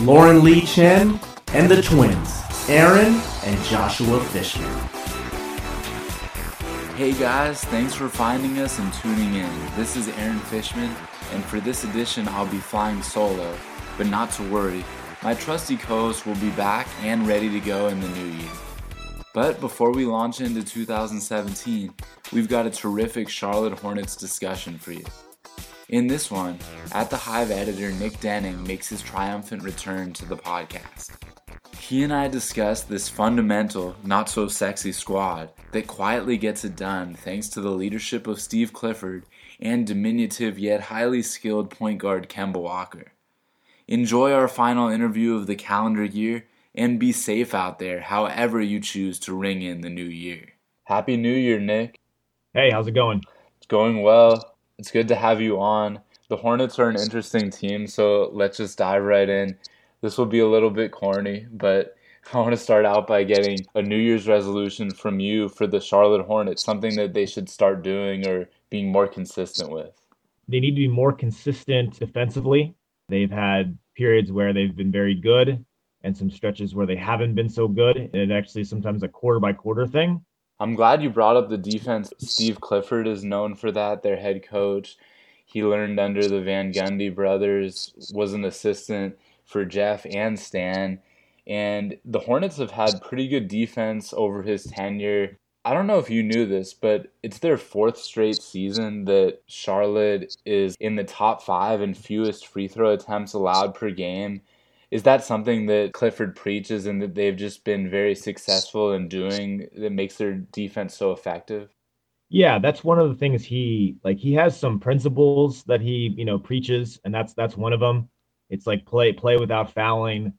Lauren Lee Chen and the twins, Aaron and Joshua Fishman. Hey guys, thanks for finding us and tuning in. This is Aaron Fishman, and for this edition, I'll be flying solo. But not to worry, my trusty co host will be back and ready to go in the new year. But before we launch into 2017, we've got a terrific Charlotte Hornets discussion for you. In this one, At the Hive editor Nick Denning makes his triumphant return to the podcast. He and I discuss this fundamental, not so sexy squad that quietly gets it done thanks to the leadership of Steve Clifford and diminutive yet highly skilled point guard Kemba Walker. Enjoy our final interview of the calendar year and be safe out there however you choose to ring in the new year. Happy New Year, Nick. Hey, how's it going? It's going well. It's good to have you on. The Hornets are an interesting team, so let's just dive right in. This will be a little bit corny, but I want to start out by getting a New Year's resolution from you for the Charlotte Hornets, something that they should start doing or being more consistent with. They need to be more consistent defensively. They've had periods where they've been very good and some stretches where they haven't been so good. And it actually sometimes a quarter by quarter thing. I'm glad you brought up the defense. Steve Clifford is known for that, their head coach. He learned under the Van Gundy brothers, was an assistant for Jeff and Stan. And the Hornets have had pretty good defense over his tenure. I don't know if you knew this, but it's their fourth straight season that Charlotte is in the top five and fewest free throw attempts allowed per game is that something that Clifford preaches and that they've just been very successful in doing that makes their defense so effective? Yeah, that's one of the things he like he has some principles that he, you know, preaches and that's that's one of them. It's like play play without fouling.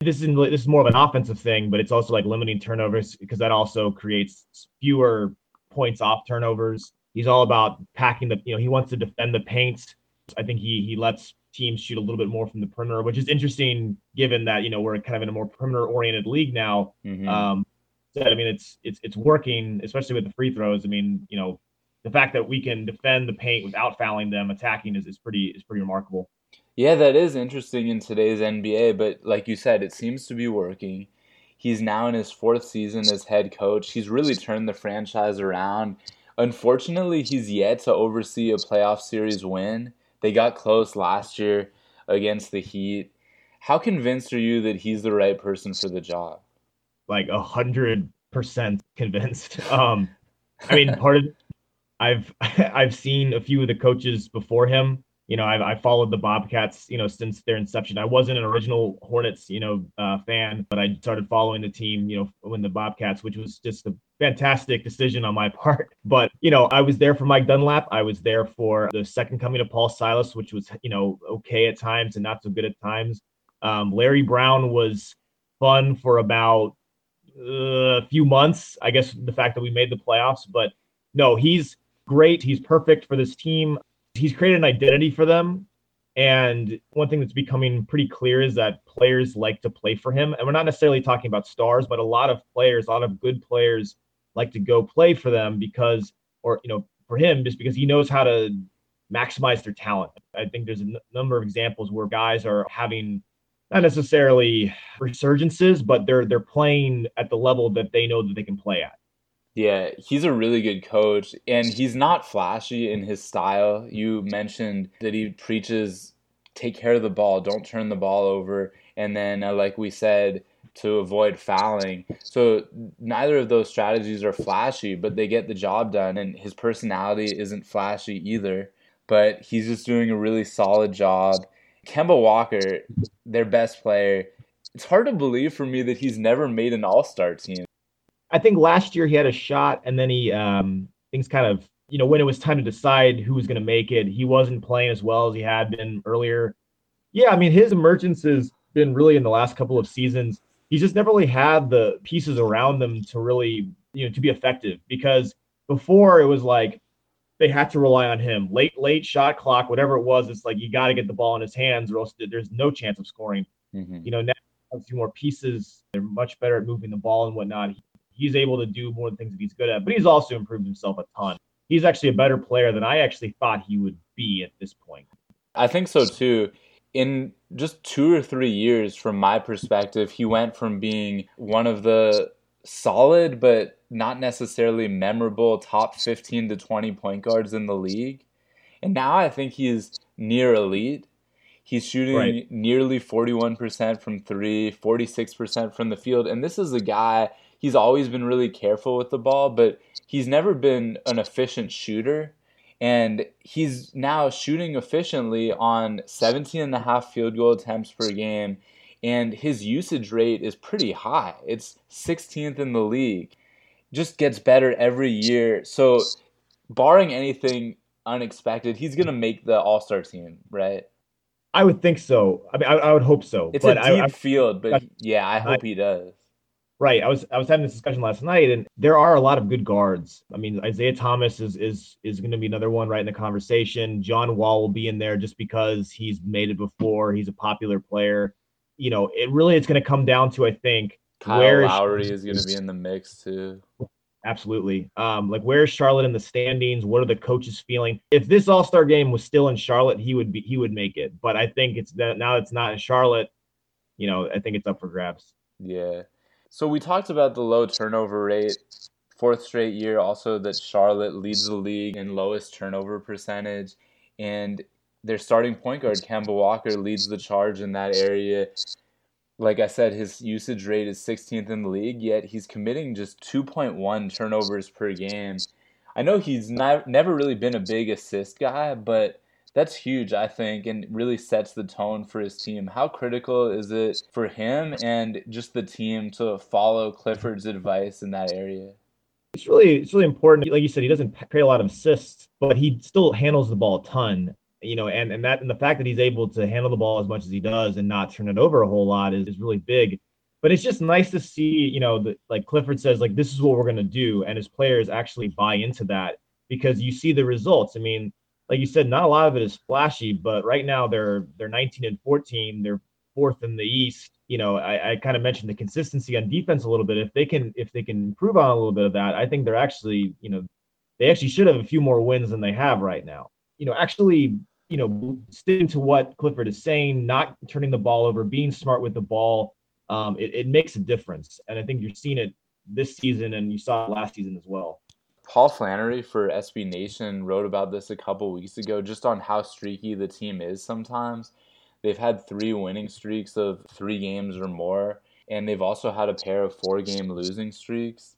This is this is more of an offensive thing, but it's also like limiting turnovers because that also creates fewer points off turnovers. He's all about packing the, you know, he wants to defend the paint. I think he he lets teams shoot a little bit more from the perimeter, which is interesting given that you know we're kind of in a more perimeter oriented league now. Mm-hmm. Um, I mean, it's it's it's working, especially with the free throws. I mean, you know, the fact that we can defend the paint without fouling them, attacking is, is pretty is pretty remarkable. Yeah, that is interesting in today's NBA. But like you said, it seems to be working. He's now in his fourth season as head coach. He's really turned the franchise around. Unfortunately, he's yet to oversee a playoff series win. They got close last year against the Heat. How convinced are you that he's the right person for the job? Like a hundred percent convinced. Um, I mean, part of I've I've seen a few of the coaches before him. You know, I've I followed the Bobcats, you know, since their inception. I wasn't an original Hornets, you know, uh, fan, but I started following the team, you know, when the Bobcats, which was just a fantastic decision on my part. But, you know, I was there for Mike Dunlap. I was there for the second coming of Paul Silas, which was, you know, okay at times and not so good at times. Um, Larry Brown was fun for about uh, a few months. I guess the fact that we made the playoffs, but no, he's great. He's perfect for this team. He's created an identity for them. And one thing that's becoming pretty clear is that players like to play for him. And we're not necessarily talking about stars, but a lot of players, a lot of good players like to go play for them because, or, you know, for him, just because he knows how to maximize their talent. I think there's a n- number of examples where guys are having not necessarily resurgences, but they're they're playing at the level that they know that they can play at. Yeah, he's a really good coach, and he's not flashy in his style. You mentioned that he preaches take care of the ball, don't turn the ball over, and then, uh, like we said, to avoid fouling. So neither of those strategies are flashy, but they get the job done. And his personality isn't flashy either, but he's just doing a really solid job. Kemba Walker, their best player, it's hard to believe for me that he's never made an All Star team. I think last year he had a shot, and then he um, things kind of you know when it was time to decide who was going to make it, he wasn't playing as well as he had been earlier. Yeah, I mean his emergence has been really in the last couple of seasons. He's just never really had the pieces around them to really, you know, to be effective because before it was like they had to rely on him. Late, late shot clock, whatever it was, it's like you got to get the ball in his hands or else there's no chance of scoring. Mm-hmm. You know, now a few more pieces. They're much better at moving the ball and whatnot. He's able to do more things that he's good at, but he's also improved himself a ton. He's actually a better player than I actually thought he would be at this point. I think so too. In just two or three years, from my perspective, he went from being one of the solid but not necessarily memorable top 15 to 20 point guards in the league. And now I think he's near elite. He's shooting right. nearly 41% from three, 46% from the field. And this is a guy, he's always been really careful with the ball, but he's never been an efficient shooter. And he's now shooting efficiently on 17 and a half field goal attempts per game. And his usage rate is pretty high. It's 16th in the league. Just gets better every year. So, barring anything unexpected, he's going to make the All Star team, right? I would think so. I mean, I, I would hope so. It's but a deep I, I, field, but yeah, I hope he does. Right. I was I was having this discussion last night, and there are a lot of good guards. I mean, Isaiah Thomas is is is going to be another one right in the conversation. John Wall will be in there just because he's made it before. He's a popular player. You know, it really it's going to come down to I think Kyle where Lowry is going to be in the mix too. Absolutely. Um, like where's Charlotte in the standings? What are the coaches feeling? If this All Star game was still in Charlotte, he would be he would make it. But I think it's that now it's not in Charlotte. You know, I think it's up for grabs. Yeah. So we talked about the low turnover rate, fourth straight year. Also, that Charlotte leads the league in lowest turnover percentage, and their starting point guard Kemba Walker leads the charge in that area like I said, his usage rate is 16th in the league, yet he's committing just 2.1 turnovers per game. I know he's not, never really been a big assist guy, but that's huge, I think, and really sets the tone for his team. How critical is it for him and just the team to follow Clifford's advice in that area? It's really, it's really important. Like you said, he doesn't create a lot of assists, but he still handles the ball a ton you know, and and that and the fact that he's able to handle the ball as much as he does and not turn it over a whole lot is, is really big. But it's just nice to see, you know, that like Clifford says, like this is what we're gonna do, and his players actually buy into that because you see the results. I mean, like you said, not a lot of it is flashy, but right now they're they're 19 and 14, they're fourth in the East. You know, I, I kind of mentioned the consistency on defense a little bit. If they can if they can improve on a little bit of that, I think they're actually, you know, they actually should have a few more wins than they have right now. You know, actually you know, sticking to what Clifford is saying, not turning the ball over, being smart with the ball, um, it, it makes a difference. And I think you're seeing it this season, and you saw it last season as well. Paul Flannery for SB Nation wrote about this a couple weeks ago, just on how streaky the team is sometimes. They've had three winning streaks of three games or more, and they've also had a pair of four game losing streaks.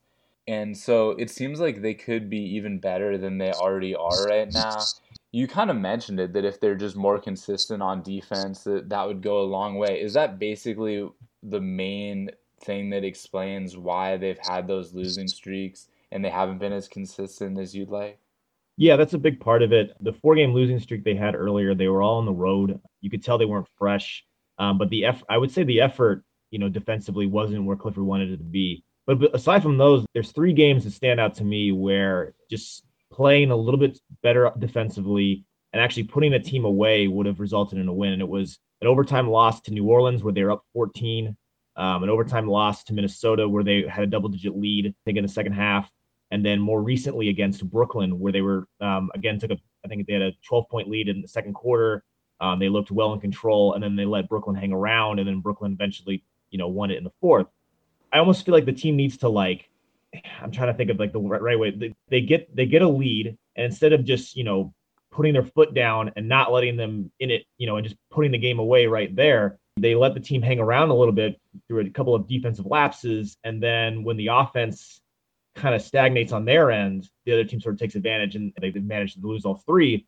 And so it seems like they could be even better than they already are right now you kind of mentioned it that if they're just more consistent on defense, that that would go a long way. Is that basically the main thing that explains why they've had those losing streaks and they haven't been as consistent as you'd like? Yeah, that's a big part of it. The four game losing streak they had earlier, they were all on the road. You could tell they weren't fresh. Um, but the eff- I would say the effort, you know, defensively wasn't where Clifford wanted it to be. But, but aside from those, there's three games that stand out to me where just playing a little bit better defensively and actually putting a team away would have resulted in a win. And it was an overtime loss to New Orleans where they were up 14, um, an overtime loss to Minnesota where they had a double digit lead, I think, in the second half. And then more recently against Brooklyn, where they were um, again took a, I think they had a 12 point lead in the second quarter. Um, they looked well in control, and then they let Brooklyn hang around, and then Brooklyn eventually, you know, won it in the fourth. I almost feel like the team needs to like I'm trying to think of like the right way. They, they get they get a lead, and instead of just you know putting their foot down and not letting them in it, you know, and just putting the game away right there, they let the team hang around a little bit through a couple of defensive lapses, and then when the offense kind of stagnates on their end, the other team sort of takes advantage, and they managed to lose all three.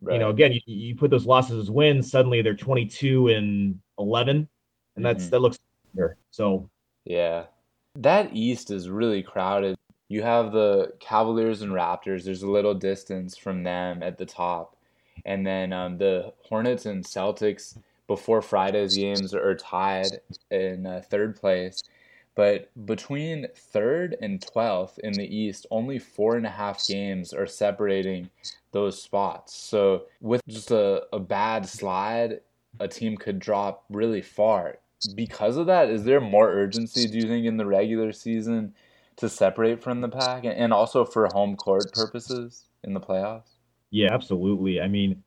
Right. You know, again, you, you put those losses as wins. Suddenly, they're 22 and 11, and that's mm-hmm. that looks here. So yeah, that East is really crowded. You have the Cavaliers and Raptors. There's a little distance from them at the top, and then um, the Hornets and Celtics before Friday's games are tied in uh, third place. But between third and 12th in the East, only four and a half games are separating those spots. So, with just a, a bad slide, a team could drop really far. Because of that, is there more urgency, do you think, in the regular season to separate from the pack and also for home court purposes in the playoffs? Yeah, absolutely. I mean,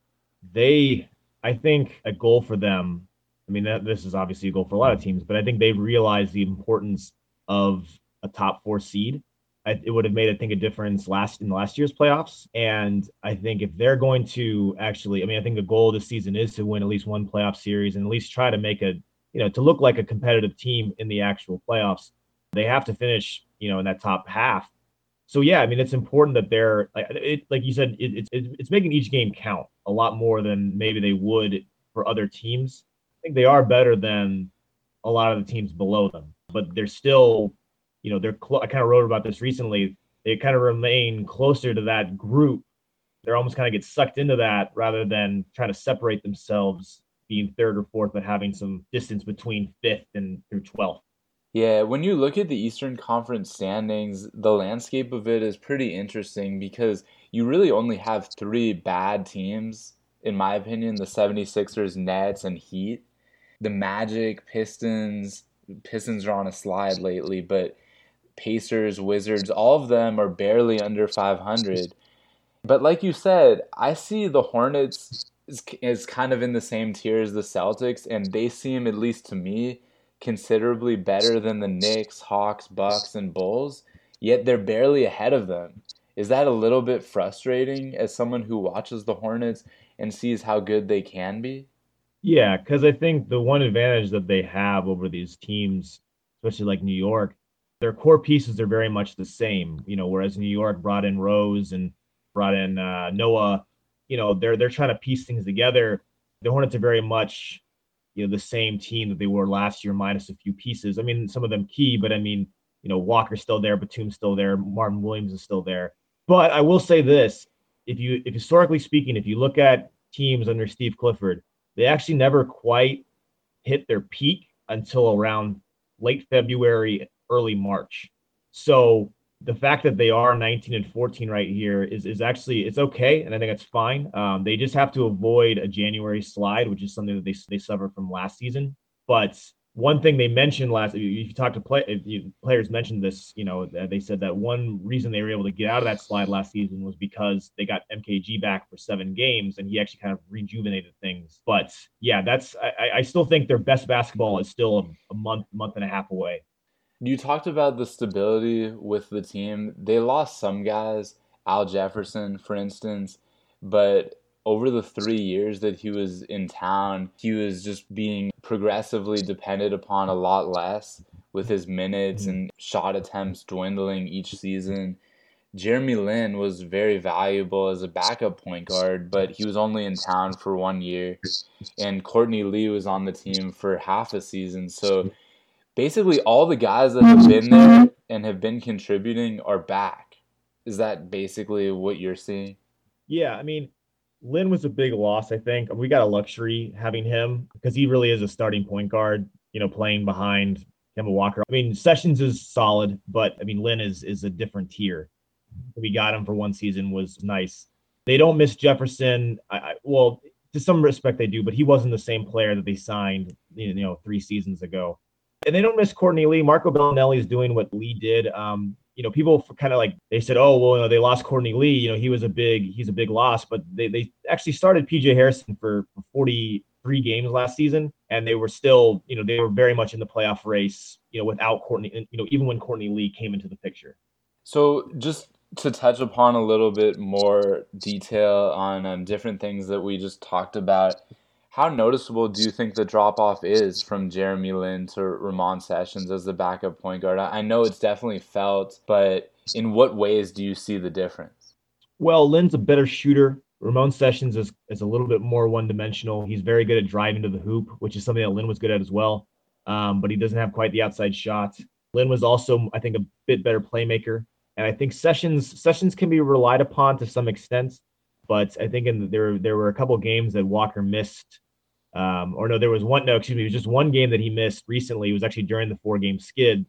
they, I think a goal for them I mean, that, this is obviously a goal for a lot of teams, but I think they realized the importance of a top four seed. I, it would have made, I think, a difference last in last year's playoffs. And I think if they're going to actually, I mean, I think the goal this season is to win at least one playoff series and at least try to make a, you know, to look like a competitive team in the actual playoffs. They have to finish, you know, in that top half. So yeah, I mean, it's important that they're like, it, like you said, it, it's it's making each game count a lot more than maybe they would for other teams think they are better than a lot of the teams below them, but they're still, you know, they're. Cl- I kind of wrote about this recently. They kind of remain closer to that group. They're almost kind of get sucked into that rather than trying to separate themselves, being third or fourth, but having some distance between fifth and through twelfth. Yeah, when you look at the Eastern Conference standings, the landscape of it is pretty interesting because you really only have three bad teams, in my opinion the 76ers, Nets, and Heat the Magic, Pistons, Pistons are on a slide lately, but Pacers, Wizards, all of them are barely under 500. But like you said, I see the Hornets is, is kind of in the same tier as the Celtics, and they seem, at least to me, considerably better than the Knicks, Hawks, Bucks, and Bulls, yet they're barely ahead of them. Is that a little bit frustrating as someone who watches the Hornets and sees how good they can be? Yeah, because I think the one advantage that they have over these teams, especially like New York, their core pieces are very much the same. You know, whereas New York brought in Rose and brought in uh, Noah, you know, they're they're trying to piece things together. The Hornets are very much, you know, the same team that they were last year, minus a few pieces. I mean, some of them key, but I mean, you know, Walker's still there, Batum's still there, Marvin Williams is still there. But I will say this: if you, if historically speaking, if you look at teams under Steve Clifford, they actually never quite hit their peak until around late February, early March. So the fact that they are 19 and 14 right here is is actually it's okay, and I think it's fine. Um, they just have to avoid a January slide, which is something that they they suffered from last season. But one thing they mentioned last, if you, talk to play, if you, players mentioned this, you know, they said that one reason they were able to get out of that slide last season was because they got MKG back for seven games, and he actually kind of rejuvenated things. But yeah, that's I, I still think their best basketball is still a, a month, month and a half away. You talked about the stability with the team. They lost some guys, Al Jefferson, for instance, but over the three years that he was in town, he was just being progressively depended upon a lot less with his minutes and shot attempts dwindling each season. Jeremy Lin was very valuable as a backup point guard, but he was only in town for one year. And Courtney Lee was on the team for half a season. So basically, all the guys that have been there and have been contributing are back. Is that basically what you're seeing? Yeah. I mean, Lin was a big loss, I think. We got a luxury having him because he really is a starting point guard, you know, playing behind Kemba Walker. I mean, Sessions is solid, but I mean, Lin is is a different tier. We got him for one season was nice. They don't miss Jefferson. I, I, well, to some respect they do, but he wasn't the same player that they signed, you know, three seasons ago. And they don't miss Courtney Lee. Marco Belinelli is doing what Lee did. Um, you know, people kind of like they said, oh, well, you know, they lost Courtney Lee. You know, he was a big, he's a big loss, but they they actually started PJ Hairston for 43 games last season, and they were still, you know, they were very much in the playoff race. You know, without Courtney, you know, even when Courtney Lee came into the picture. So just to touch upon a little bit more detail on um, different things that we just talked about how noticeable do you think the drop off is from Jeremy Lin to Ramon Sessions as the backup point guard? I know it's definitely felt, but in what ways do you see the difference? Well, Lin's a better shooter. Ramon Sessions is, is a little bit more one dimensional. He's very good at driving to the hoop, which is something that Lin was good at as well. Um, but he doesn't have quite the outside shot. Lin was also, I think, a bit better playmaker. And I think Sessions Sessions can be relied upon to some extent. But I think in the, there there were a couple games that Walker missed Um, or no, there was one. No, excuse me. It was just one game that he missed recently. It was actually during the four game skid.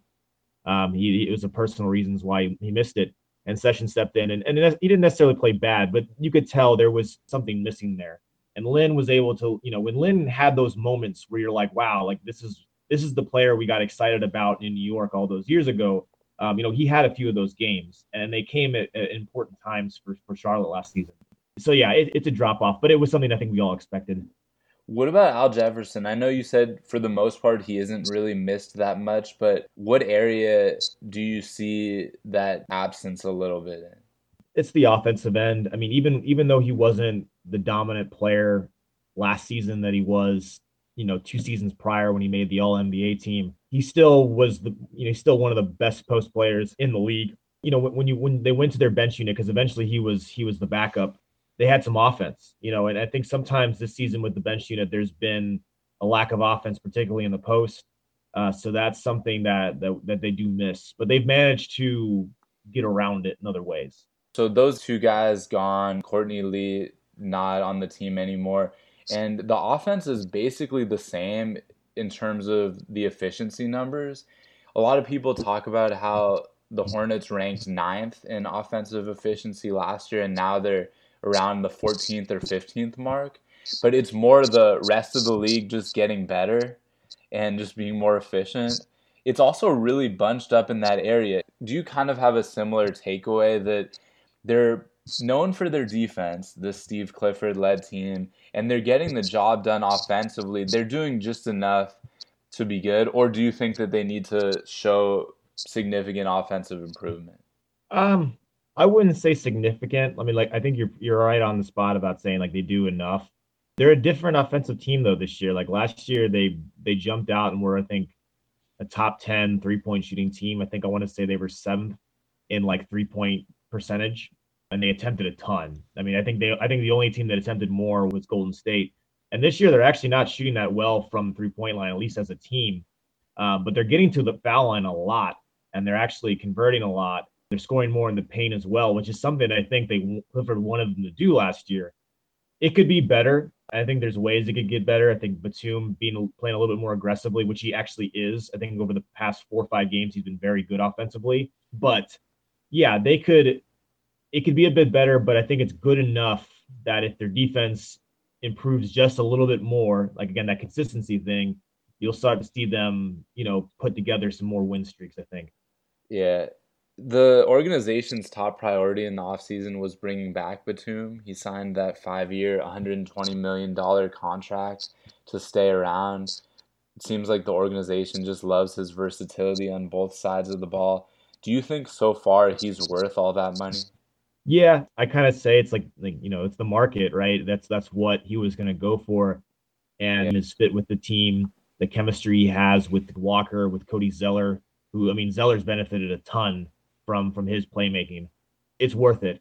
Um, he it was a personal reasons why he missed it, and Session stepped in, and, and he didn't necessarily play bad, but you could tell there was something missing there. And Lin was able to, you know, when Lin had those moments where you're like, wow, like this is this is the player we got excited about in New York all those years ago. Um, you know, he had a few of those games, and they came at, at important times for, for Charlotte last season. So yeah, it, it's a drop off, but it was something I think we all expected. What about Al Jefferson? I know you said for the most part he isn't really missed that much, but what area do you see that absence a little bit in? It's the offensive end. I mean, even even though he wasn't the dominant player last season that he was, you know, two seasons prior when he made the All NBA team, he still was the you know still one of the best post players in the league. You know, when, when you when they went to their bench unit because eventually he was he was the backup. They had some offense, you know, and I think sometimes this season with the bench unit, there's been a lack of offense, particularly in the post. Uh, so that's something that, that that they do miss, but they've managed to get around it in other ways. So those two guys gone, Courtney Lee not on the team anymore, and the offense is basically the same in terms of the efficiency numbers. A lot of people talk about how the Hornets ranked ninth in offensive efficiency last year, and now they're around the 14th or 15th mark. But it's more the rest of the league just getting better and just being more efficient. It's also really bunched up in that area. Do you kind of have a similar takeaway that they're known for their defense, the Steve Clifford led team, and they're getting the job done offensively. They're doing just enough to be good, or do you think that they need to show significant offensive improvement? Um, I wouldn't say significant. I mean, like I think you're you're right on the spot about saying like they do enough. They're a different offensive team though this year. Like last year, they they jumped out and were I think a top 10 three point shooting team. I think I want to say they were seventh in like three point percentage and they attempted a ton. I mean, I think they I think the only team that attempted more was Golden State. And this year they're actually not shooting that well from three point line, at least as a team. Um, but they're getting to the foul line a lot, and they're actually converting a lot. They're scoring more in the paint as well, which is something I think they Clifford wanted them to do last year. It could be better. I think there's ways it could get better. I think Batum being playing a little bit more aggressively, which he actually is. I think over the past four or five games, he's been very good offensively. But yeah, they could it could be a bit better, but I think it's good enough that if their defense improves just a little bit more, like again, that consistency thing, you'll start to see them, you know, put together some more win streaks, I think. Yeah. The organization's top priority in the offseason was bringing back Batum. He signed that five year, $120 million contract to stay around. It seems like the organization just loves his versatility on both sides of the ball. Do you think so far he's worth all that money? yeah, I kind of say it's like like you know it's the market, right? That's that's what he was going to go for, and yeah. his fit with the team, the chemistry he has with Walker, with Cody Zeller, who I mean Zeller's benefited a ton from from his playmaking. It's worth it.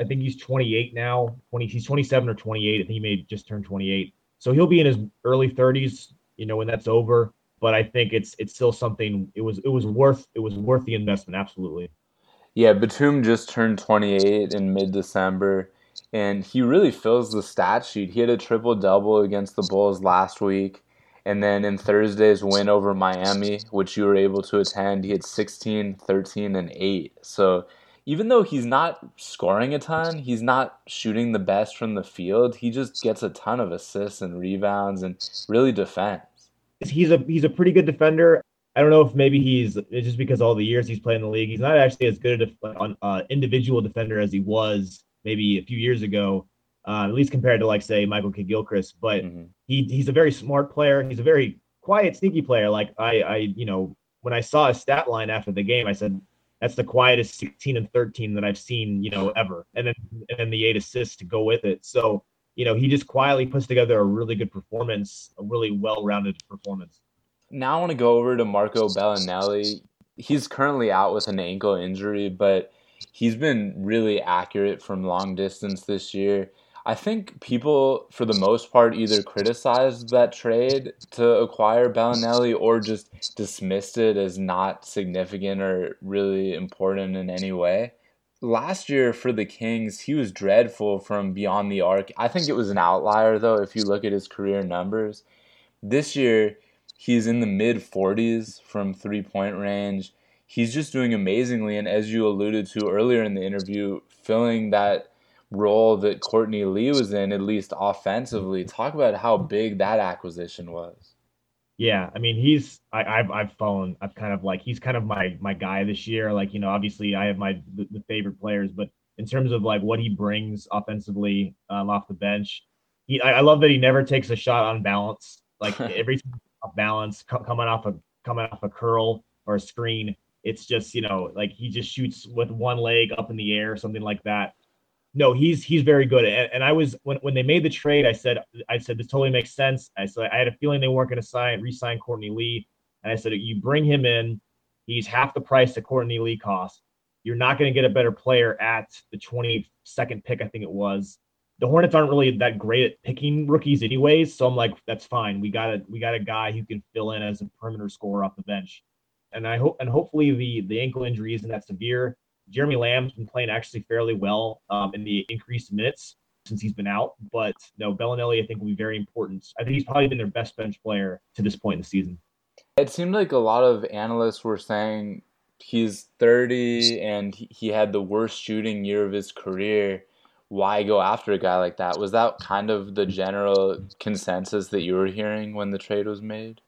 I think he's 28 now. 20, he's 27 or 28. I think he may just turn 28. So he'll be in his early 30s, you know, when that's over. But I think it's it's still something. It was it was worth it was worth the investment. Absolutely. Yeah, Batum just turned 28 in mid December, and he really fills the stat sheet. He had a triple double against the Bulls last week. And then in Thursday's win over Miami, which you were able to attend, he had 16, 13, and 8. So even though he's not scoring a ton, he's not shooting the best from the field. He just gets a ton of assists and rebounds and really defends. He's a he's a pretty good defender. I don't know if maybe he's just because all the years he's played in the league, he's not actually as good an uh, individual defender as he was maybe a few years ago, uh, at least compared to like say Michael Kidd Gilchrist. But mm-hmm. he he's a very smart player. He's a very quiet, sneaky player. Like I I you know when I saw his stat line after the game, I said that's the quietest 16 and 13 that I've seen you know ever, and then and then the eight assists to go with it. So you know he just quietly puts together a really good performance, a really well-rounded performance. Now I want to go over to Marco Belinelli. He's currently out with an ankle injury, but he's been really accurate from long distance this year. I think people, for the most part, either criticized that trade to acquire Belinelli or just dismissed it as not significant or really important in any way. last year for the Kings, he was dreadful from beyond the arc. I think it was an outlier though if you look at his career numbers. This year, he's in the mid 40s from three-point range. He's just doing amazingly and as you alluded to earlier in the interview, filling that role that Courtney Lee was in at least offensively. Talk about how big that acquisition was. Yeah, I mean he's I, have I've fallen I've kind of like he's kind of my my guy this year. Like you know, obviously I have my the, the favorite players, but in terms of like what he brings offensively um, off the bench, he I, I, love that he never takes a shot on balance. Like every off balance co- coming off a coming off a curl or a screen, it's just you know like he just shoots with one leg up in the air, something like that no, he's he's very good. And, and, I was when when they made the trade, I said I said this totally makes sense. I said I had a feeling they weren't going to sign re-sign Courtney Lee, and I said you bring him in, he's half the price that Courtney Lee cost. You're not going to get a better player at the 22nd pick, I think it was. The Hornets aren't really that great at picking rookies, anyways. So I'm like, that's fine. We got a we got a guy who can fill in as a perimeter scorer off the bench, and I hope and hopefully the the ankle injury isn't that severe Jeremy Lamb's been playing actually fairly well um, in the increased minutes since he's been out. But no, Belinelli, I think, will be very important. I think he's probably been their best bench player to this point in the season. It seemed like a lot of analysts were saying he's 30 and he had the worst shooting year of his career. Why go after a guy like that? Was that kind of the general consensus that you were hearing when the trade was made?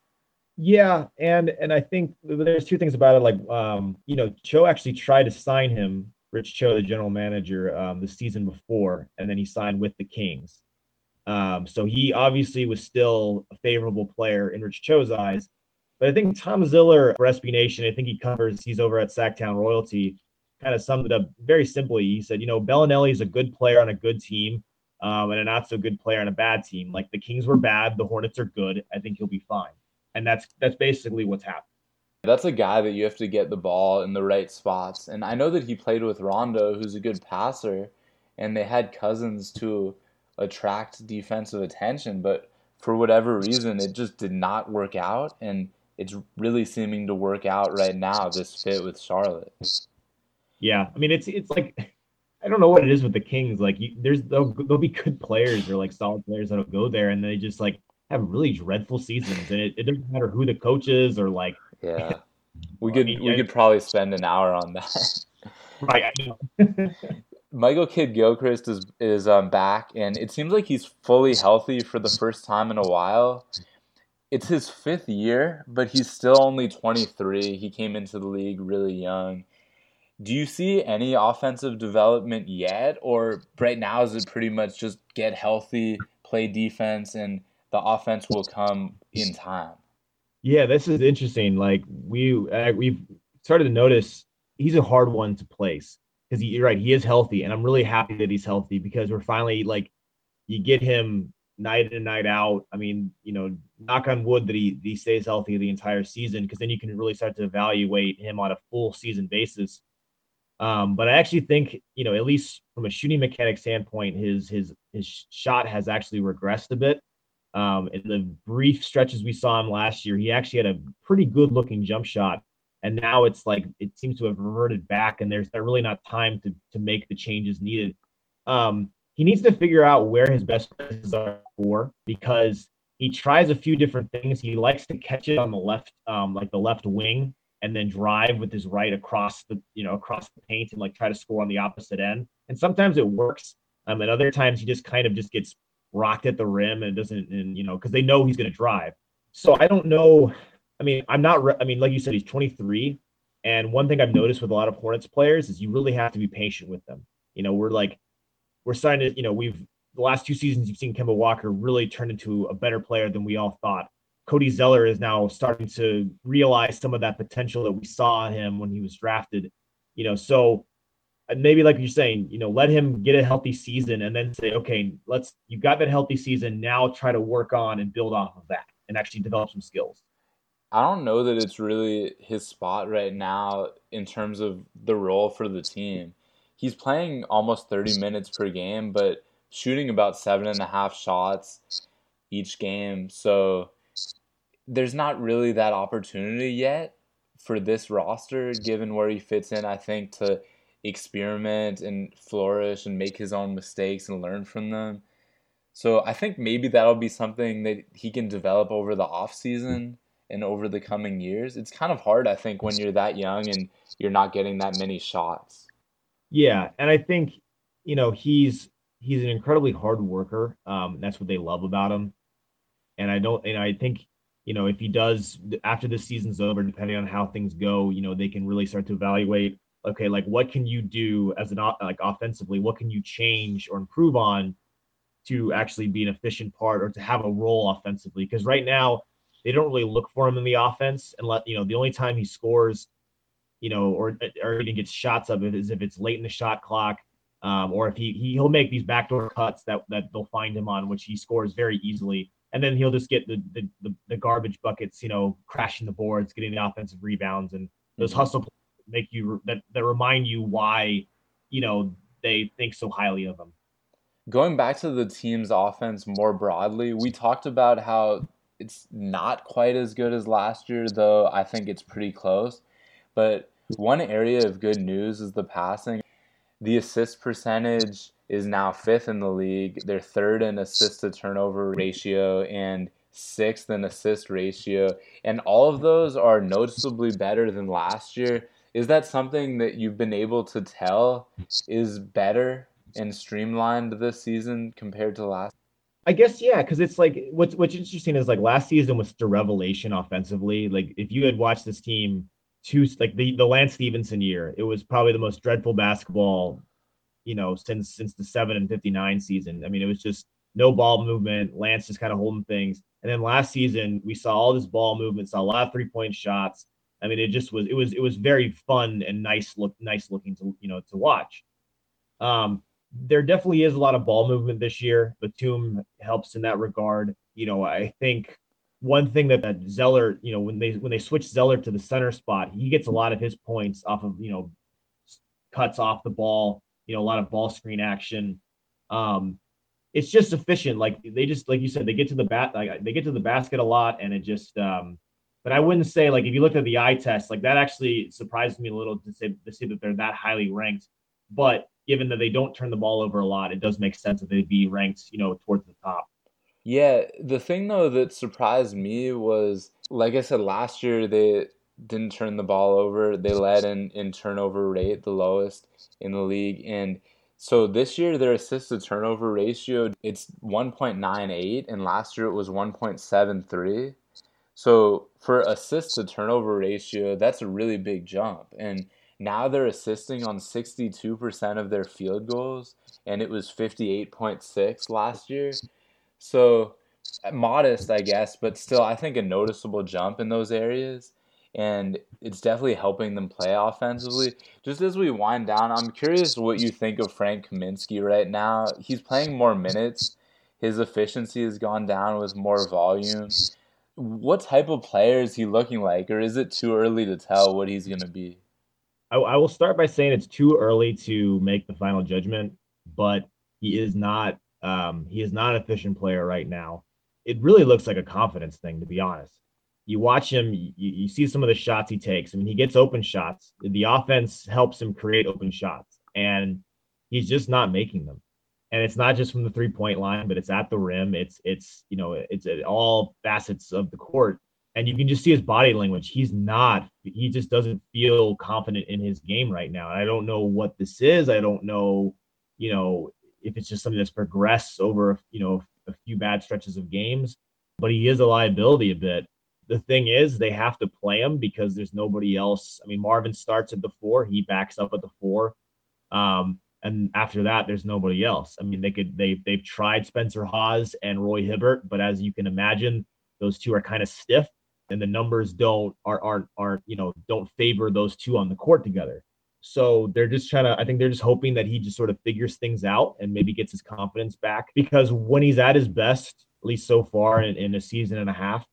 Yeah, and and I think there's two things about it. Like, um, you know, Cho actually tried to sign him, Rich Cho, the general manager, um, the season before, and then he signed with the Kings. Um, so he obviously was still a favorable player in Rich Cho's eyes. But I think Tom Ziller for SB Nation, I think he covers, he's over at Sactown Royalty, kind of summed it up very simply. He said, you know, Belinelli is a good player on a good team um, and a not so good player on a bad team. Like the Kings were bad, the Hornets are good. I think he'll be fine and that's that's basically what's happened. That's a guy that you have to get the ball in the right spots, and I know that he played with Rondo, who's a good passer, and they had Cousins to attract defensive attention, but for whatever reason, it just did not work out, and it's really seeming to work out right now. This fit with Charlotte. Yeah, I mean it's it's like I don't know what it is with the Kings. Like you, there's there'll, there'll be good players or like solid players that'll go there, and they just like have really dreadful seasons, and it, it doesn't matter who the coach is or like. Yeah, we could I mean, we could probably spend an hour on that. right. Michael Kidd Gilchrist is is um, back, and it seems like he's fully healthy for the first time in a while. It's his fifth year, but he's still only 23. He came into the league really young. Do you see any offensive development yet, or right now is it pretty much just get healthy, play defense, and the offense will come in time. Yeah, this is interesting. Like we uh, we've started to notice he's a hard one to place because you're right. He is healthy, and I'm really happy that he's healthy because we're finally like you get him night in night out. I mean, you know, knock on wood that he he stays healthy the entire season because then you can really start to evaluate him on a full season basis. Um, but I actually think, you know, at least from a shooting mechanic standpoint, his his his shot has actually regressed a bit. Um, in the brief stretches we saw him last year, he actually had a pretty good looking jump shot. And now it's like it seems to have reverted back, and there's really not time to to make the changes needed. Um, he needs to figure out where his best places are for because he tries a few different things. He likes to catch it on the left, um, like the left wing, and then drive with his right across the you know across the paint and like try to score on the opposite end. And sometimes it works, um, and other times he just kind of just gets rocked at the rim and doesn't, and you know, because they know he's going to drive. So I don't know. I mean, I'm not. Re- I mean, like you said, he's 23, and one thing I've noticed with a lot of Hornets players is you really have to be patient with them. You know, we're like, we're starting to, you know, we've the last two seasons you've seen Kemba Walker really turn into a better player than we all thought. Cody Zeller is now starting to realize some of that potential that we saw him when he was drafted. You know, so maybe like you're saying, you know, let him get a healthy season and then say, okay, let's You've got that healthy season. Now try to work on and build off of that and actually develop some skills. I don't know that it's really his spot right now in terms of the role for the team. He's playing almost 30 minutes per game, but shooting about seven and a half shots each game. So there's not really that opportunity yet for this roster, given where he fits in, I think, to experiment and flourish and make his own mistakes and learn from them. So I think maybe that'll be something that he can develop over the off season and over the coming years. It's kind of hard, I think, when you're that young and you're not getting that many shots. Yeah, and I think you know he's he's an incredibly hard worker. Um, that's what they love about him. And I don't, and I think you know if he does after this season's over, depending on how things go, you know they can really start to evaluate. Okay, like what can you do as an like offensively? What can you change or improve on to actually be an efficient part or to have a role offensively? Because right now they don't really look for him in the offense and let you know the only time he scores, you know, or or even gets shots of it is if it's late in the shot clock, um, or if he, he he'll make these backdoor cuts that that they'll find him on, which he scores very easily, and then he'll just get the the the, the garbage buckets, you know, crashing the boards, getting the offensive rebounds, and those mm-hmm. hustle make you that that remind you why, you know, they think so highly of him. Going back to the team's offense more broadly, we talked about how it's not quite as good as last year, though I think it's pretty close. But one area of good news is the passing. The assist percentage is now fifth in the league. They're third in assist to turnover ratio and sixth in assist ratio. And all of those are noticeably better than last year. Is that something that you've been able to tell is better and streamlined this season compared to last? I guess yeah, because it's like what's what's interesting is like last season was the revelation offensively. Like if you had watched this team two like the the Lance Stephenson year, it was probably the most dreadful basketball, you know, since since the seven and fifty nine season. I mean, it was just no ball movement. Lance just kind of holding things. And then last season we saw all this ball movement, saw a lot of three point shots. I mean, it just was it was it was very fun and nice look nice looking to you know to watch. Um, there definitely is a lot of ball movement this year. Batum helps in that regard. You know, I think one thing that, that Zeller, you know, when they when they switch Zeller to the center spot, he gets a lot of his points off of you know cuts off the ball. You know, a lot of ball screen action. Um, it's just efficient. Like they just like you said, they get to the bat, like they get to the basket a lot, and it just. um But I wouldn't say like if you looked at the eye test, like that actually surprised me a little to say to see that they're that highly ranked. But given that they don't turn the ball over a lot, it does make sense that they'd be ranked, you know, towards the top. Yeah, the thing though that surprised me was, like I said, last year they didn't turn the ball over. They led in, in turnover rate, the lowest in the league. And so this year their assist to turnover ratio it's 1.98 and last year it was 1.73. So for assist to turnover ratio, that's a really big jump. And now they're assisting on 62% of their field goals, and it was 58.6 last year. So modest, I guess, but still, I think a noticeable jump in those areas. And it's definitely helping them play offensively. Just as we wind down, I'm curious what you think of Frank Kaminsky right now. He's playing more minutes. His efficiency has gone down with more volume. What type of player is he looking like, or is it too early to tell what he's going to be? I, I will start by saying it's too early to make the final judgment, but he is not um, he is not an efficient player right now. It really looks like a confidence thing, to be honest. You watch him, you, you see some of the shots he takes. I mean, he gets open shots. The offense helps him create open shots, and he's just not making them. And it's not just from the three point line, but it's at the rim. It's it's you know it's at all facets of the court and you can just see his body language. He's not, he just doesn't feel confident in his game right now. I don't know what this is. I don't know, you know, if it's just something that's progressed over, you know, a few bad stretches of games, but he is a liability a bit. The thing is, they have to play him because there's nobody else. I mean, Marvin starts at the four, he backs up at the four. Um, and after that, there's nobody else. I mean, they could they they've tried Spencer Hawes and Roy Hibbert, but as you can imagine, those two are kind of stiff and the numbers don't are aren't aren't you know don't favor those two on the court together. So they're just trying to. I think they're just hoping that he just sort of figures things out and maybe gets his confidence back because when he's at his best, at least so far in, in a season and a half,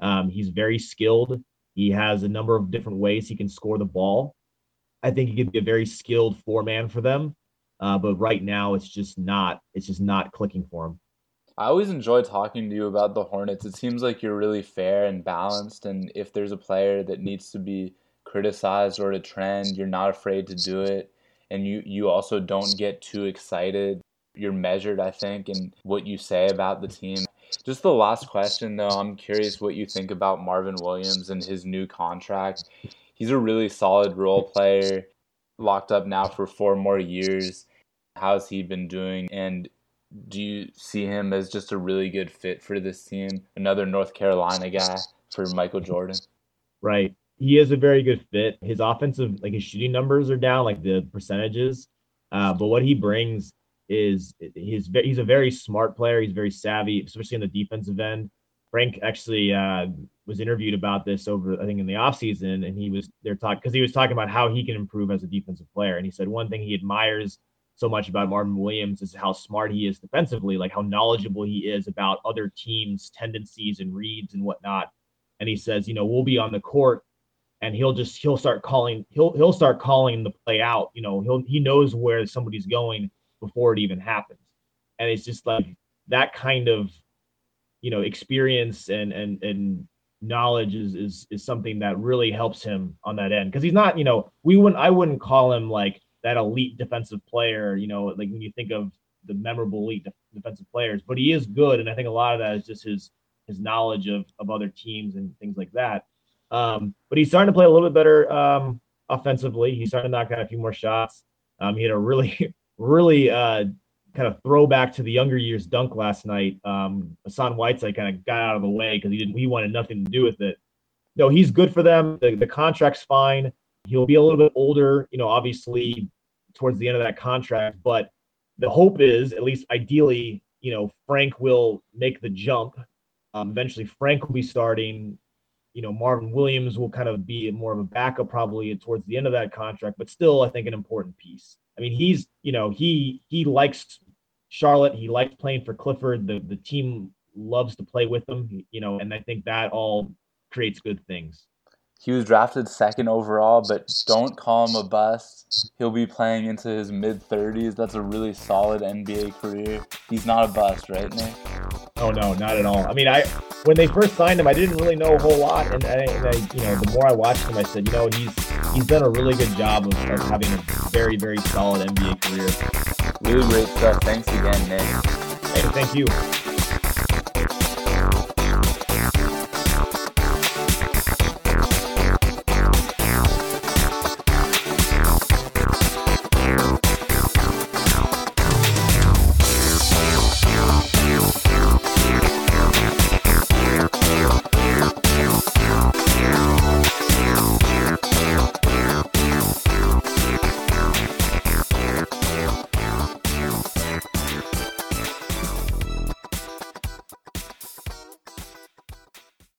um, he's very skilled. He has a number of different ways he can score the ball. I think he could be a very skilled four man for them. Uh, but right now, it's just not. It's just not clicking for him. I always enjoy talking to you about the Hornets. It seems like you're really fair and balanced, and if there's a player that needs to be criticized or to trend, you're not afraid to do it. and you you also don't get too excited. You're measured, I think, in what you say about the team. Just the last question, though, I'm curious what you think about Marvin Williams and his new contract. He's a really solid role player, locked up now for four more years. How's he been doing? And do you see him as just a really good fit for this team? Another North Carolina guy for Michael Jordan? Right. He is a very good fit. His offensive, like his shooting numbers are down, like the percentages. Uh, but what he brings is he's he's a very smart player. He's very savvy, especially in the defensive end. Frank actually uh, was interviewed about this over, I think, in the offseason, and he was there talking because he was talking about how he can improve as a defensive player. And he said one thing he admires so much about Marvin Williams is how smart he is defensively, like how knowledgeable he is about other teams' tendencies and reads and whatnot. And he says, you know, we'll be on the court and he'll just he'll start calling he'll he'll start calling the play out. You know, he'll he knows where somebody's going before it even happens. And it's just like that kind of you know experience and and and knowledge is is is something that really helps him on that end. Because he's not you know we wouldn't I wouldn't call him like that elite defensive player you know like when you think of the memorable elite defensive players but he is good and I think a lot of that is just his his knowledge of of other teams and things like that. Um but he's starting to play a little bit better um offensively. He's starting to knock down a few more shots. Um he had a really really uh kind of throwback to the younger years dunk last night. Um, Hassan Whiteside kind of got out of the way because he didn't he wanted nothing to do with it. No, he's good for them. The, the contract's fine. He'll be a little bit older, you know, obviously towards the end of that contract. But the hope is, at least ideally, you know, Frank will make the jump. Um, eventually, Frank will be starting. You know, Marvin Williams will kind of be more of a backup probably towards the end of that contract, but still, I think an important piece. I mean, he's you know he he likes Charlotte. He likes playing for Clifford. The the team loves to play with him. You know, and I think that all creates good things. He was drafted second overall, but don't call him a bust. He'll be playing into his mid 30s. That's a really solid NBA career. He's not a bust, right, Nick? Oh no, not at all. I mean, I when they first signed him, I didn't really know a whole lot, and, I, and I, you know, the more I watched him, I said, you know, he's he's done a really good job of, of having a very very solid NBA career. Really great stuff. Thanks again, Nick. Hey, thank you.